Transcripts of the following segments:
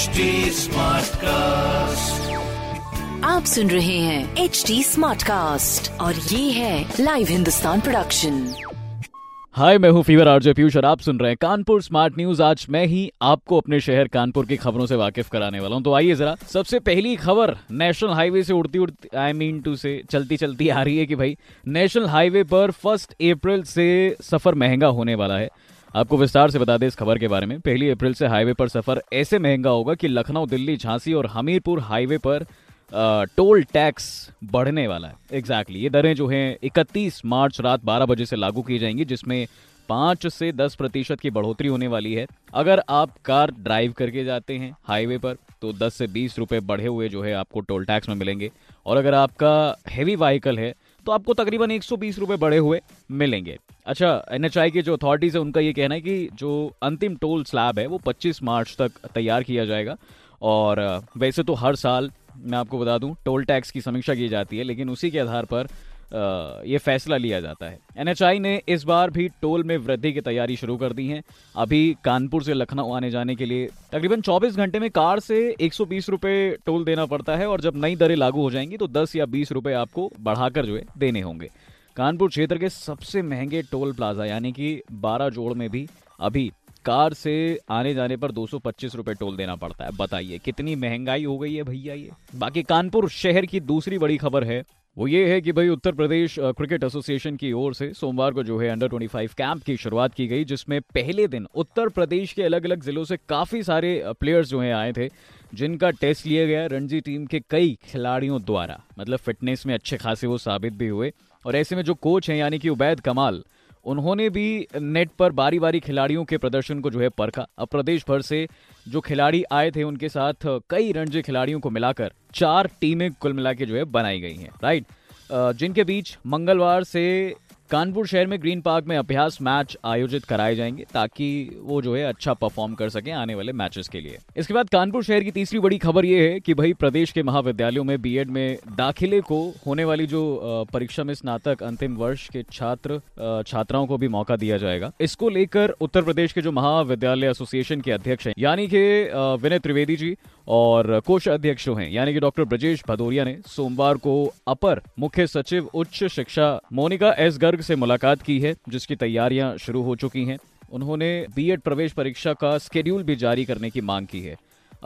HD Smartcast. आप सुन रहे हैं एच डी स्मार्ट कास्ट और ये है लाइव हिंदुस्तान प्रोडक्शन हाय मैं हूँ फीवर आरजे पीयूष और आप सुन रहे हैं कानपुर स्मार्ट न्यूज़ आज मैं ही आपको अपने शहर कानपुर की खबरों से वाकिफ कराने वाला हूँ। तो आइए जरा सबसे पहली खबर नेशनल हाईवे से उड़ती उड़ती आई मीन टू से चलती चलती आ रही है कि भाई नेशनल हाईवे पर फ़र्स्ट अप्रैल से सफ़र महँगा होने वाला है। आपको विस्तार से बता दें इस खबर के बारे में। पहली अप्रैल से हाईवे पर सफ़र ऐसे महँगा होगा कि लखनऊ, दिल्ली, झांसी और हमीरपुर हाईवे पर टोल टैक्स बढ़ने वाला है। Exactly exactly. ये दरें जो हैं 31 मार्च रात 12 बजे से लागू की जाएँगी, जिसमें पाँच से दस प्रतिशत की बढ़ोतरी होने वाली है। अगर आप कार ड्राइव करके जाते हैं हाईवे पर तो 10 से 20 रुपए बढ़े हुए जो है आपको टोल टैक्स में मिलेंगे। और अगर आपका हैवी व्हीकल है तो आपको तकरीबन एक सौ बढ़े हुए मिलेंगे। अच्छा एनएचआई के जो अथॉरिटीज है, उनका ये कहना है कि जो अंतिम टोल स्लैब है, वो 25 मार्च तक तैयार किया जाएगा। और, वैसे तो हर साल, मैं आपको बता दूँ टोल टैक्स की समीक्षा की जाती है, लेकिन उसी के आधार पर ये फैसला लिया जाता है। एनएचआई ने इस बार भी टोल में वृद्धि की तैयारी शुरू कर दी है। अभी कानपुर से लखनऊ आने जाने के लिए तकरीबन 24 घंटे में कार से 120 रुपए टोल देना पड़ता है और जब नई दरें लागू हो जाएँगी तो 10 या 20 रुपए आपको बढ़ाकर जो है देने होंगे। कानपुर क्षेत्र के सबसे महँगे टोल प्लाजा यानी कि 12 जोड़ में भी अभी कार से आने जाने पर 225 रुपए टोल देना पड़ता है। बताइए, कितनी महँगाई हो गई है भैया ये? बाकी कानपुर शहर की दूसरी बड़ी खबर है वो ये है कि भाई उत्तर प्रदेश क्रिकेट एसोसिएशन की ओर से सोमवार को जो है अंडर 25 कैंप की शुरुआत की गई, जिसमें पहले दिन उत्तर प्रदेश के अलग अलग जिलों से काफ़ी सारे प्लेयर्स जो हैं आए थे, जिनका टेस्ट लिया गया रणजी टीम के कई खिलाड़ियों द्वारा। मतलब फिटनेस में अच्छे खासे वो साबित भी हुए। और ऐसे में जो कोच हैं, यानी कि उबैद कमाल उन्होंने भी नेट पर बारी बारी खिलाड़ियों के प्रदर्शन को जो है परखा। अब प्रदेश भर से जो खिलाड़ी आए थे, उनके साथ कई रणजी खिलाड़ियों को मिलाकर चार टीमें कुल मिला जो है बनाई गई हैं। राइट? जिनके बीच मंगलवार से कानपुर शहर में ग्रीन पार्क में अभ्यास मैच आयोजित कराए जाएँगे ताकि वो जो है अच्छा परफॉर्म कर सके आने वाले मैचेस के लिए। इसके बाद कानपुर शहर की तीसरी बड़ी खबर ये है कि भाई प्रदेश के महाविद्यालयों में बीएड में दाखिले को होने वाली जो परीक्षा में स्नातक अंतिम वर्ष के छात्र छात्राओं को भी मौका दिया जाएगा। इसको लेकर उत्तर प्रदेश के जो महाविद्यालय एसोसिएशन के अध्यक्ष हैं, यानी के विनय त्रिवेदी जी और कोष अध्यक्ष हैं, यानी कि डॉक्टर ब्रजेश भदौरिया ने सोमवार को अपर मुख्य सचिव उच्च शिक्षा मोनिका एस गर्ग से मुलाकात की है, जिसकी तैयारियाँ शुरू हो चुकी हैं। उन्होंने बीएड प्रवेश परीक्षा का स्केड्यूल भी जारी करने की मांग की है।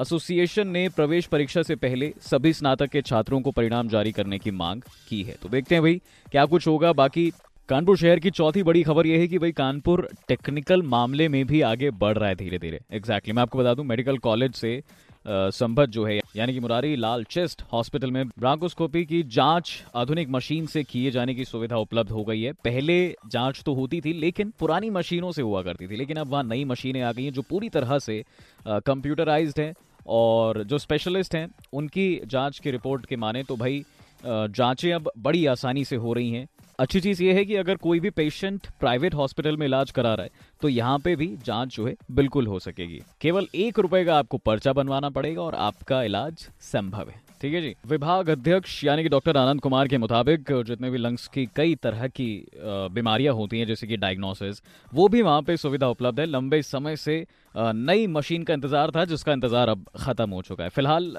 एसोसिएशन ने प्रवेश परीक्षा से पहले सभी स्नातक के छात्रों को परिणाम जारी करने की मांग की है। तो देखते हैं भाई, क्या कुछ होगा? बाकी कानपुर शहर की चौथी बड़ी खबर यह है कि भाई, कानपुर टेक्निकल मामले में भी आगे बढ़ रहा है धीरे धीरे एग्जैक्टली exactly. मैं आपको बता दूँ मेडिकल कॉलेज से संबद्ध जो है, यानी कि मुरारी लाल चेस्ट हॉस्पिटल में ब्रांकोस्कोपी की जाँच आधुनिक मशीन से किए जाने की सुविधा उपलब्ध हो गई है। पहले जाँच तो होती थी, लेकिन पुरानी मशीनों से हुआ करती थी, लेकिन अब वहाँ नई मशीनें आ गई हैं जो पूरी तरह से कंप्यूटराइज्ड हैं और जो स्पेशलिस्ट हैं, उनकी जाँच की रिपोर्ट के माने तो भाई जांचें अब बड़ी आसानी से हो रही हैं। अच्छी चीज़ ये है कि अगर कोई भी पेशेंट प्राइवेट हॉस्पिटल में इलाज करा रहा है तो यहाँ पे भी जाँच जो है बिल्कुल हो सकेगी। केवल एक रुपए का आपको पर्चा बनवाना पड़ेगा और आपका इलाज संभव है। ठीक है जी? विभाग अध्यक्ष यानी कि डॉक्टर आनंद कुमार के मुताबिक जितने भी लंग्स की कई तरह की बीमारियाँ होती हैं, जैसे कि डायग्नोसिस वो भी वहाँ पे सुविधा उपलब्ध है। लंबे समय से नई मशीन का इंतज़ार था, जिसका इंतज़ार अब खत्म हो चुका है। फ़िलहाल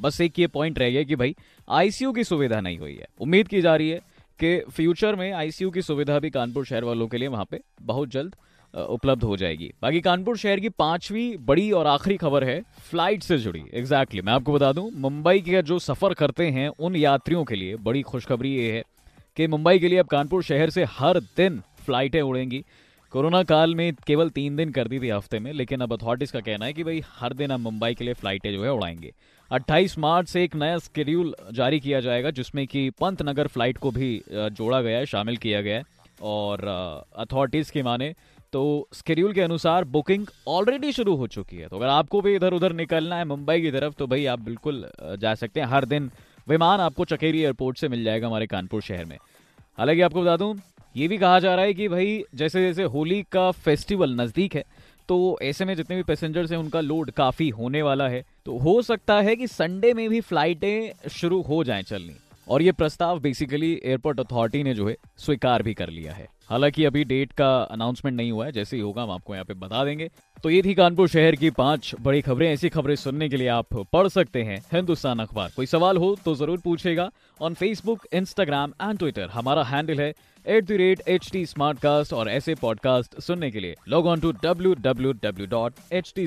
बस एक ये पॉइंट रह गया कि भाई आईसीयू की सुविधा नहीं हुई है। उम्मीद की जा रही है कि फ्यूचर में आईसीयू की सुविधा भी कानपुर शहर वालों के लिए वहाँ पे बहुत जल्द उपलब्ध हो जाएगी। बाकी कानपुर शहर की पांचवी बड़ी और आखिरी खबर है फ़्लाइट से जुड़ी। एग्जैक्टली exactly, मैं आपको बता दूँ मुंबई के जो सफ़र करते हैं उन यात्रियों के लिए बड़ी खुशखबरी ये है कि मुंबई के लिए अब कानपुर शहर से हर दिन फ्लाइटें उड़ेंगी। कोरोना काल में केवल तीन दिन कर दी थी हफ़्ते में लेकिन अब अथॉरिटीज का कहना है कि भाई हर दिन अब मुंबई के लिए फ्लाइटें जो है उड़ाएँगे। 28 मार्च से एक नया स्केड्यूल जारी किया जाएगा, जिसमें कि पंतनगर फ़्लाइट को भी जोड़ा गया है, शामिल किया गया है, और अथॉरिटीज की माने तो स्केड्यूल के अनुसार बुकिंग ऑलरेडी शुरू हो चुकी है। तो अगर आपको भी इधर उधर निकलना है, मुंबई की तरफ़ तो भाई आप बिल्कुल जा सकते हैं। हर दिन विमान आपको चकेरी एयरपोर्ट से मिल जाएगा हमारे कानपुर शहर में। हालाँकि आपको बता दूँ, ये भी कहा जा रहा है कि भाई जैसे जैसे होली का फेस्टिवल नज़दीक है तो ऐसे में जितने भी पैसेंजर्स हैं, उनका लोड काफ़ी होने वाला है। तो हो सकता है कि संडे में भी फ्लाइटें शुरू हो जाएँ चलनी। और ये प्रस्ताव बेसिकली एयरपोर्ट अथॉरिटी ने जो है, स्वीकार भी कर लिया है। हालाँकि अभी डेट का अनाउंसमेंट नहीं हुआ है, जैसे ही होगा हम आपको यहाँ पे बता देंगे। तो ये थी कानपुर शहर की पाँच बड़ी खबरें। ऐसी खबरें सुनने के लिए आप पढ़ सकते हैं हिंदुस्तान अखबार। कोई सवाल हो तो ज़रूर पूछेगा on Facebook Instagram and Twitter हमारा हैंडल है at the rate H T और ऐसे पॉडकास्ट सुनने के लिए log on to W W W dot H T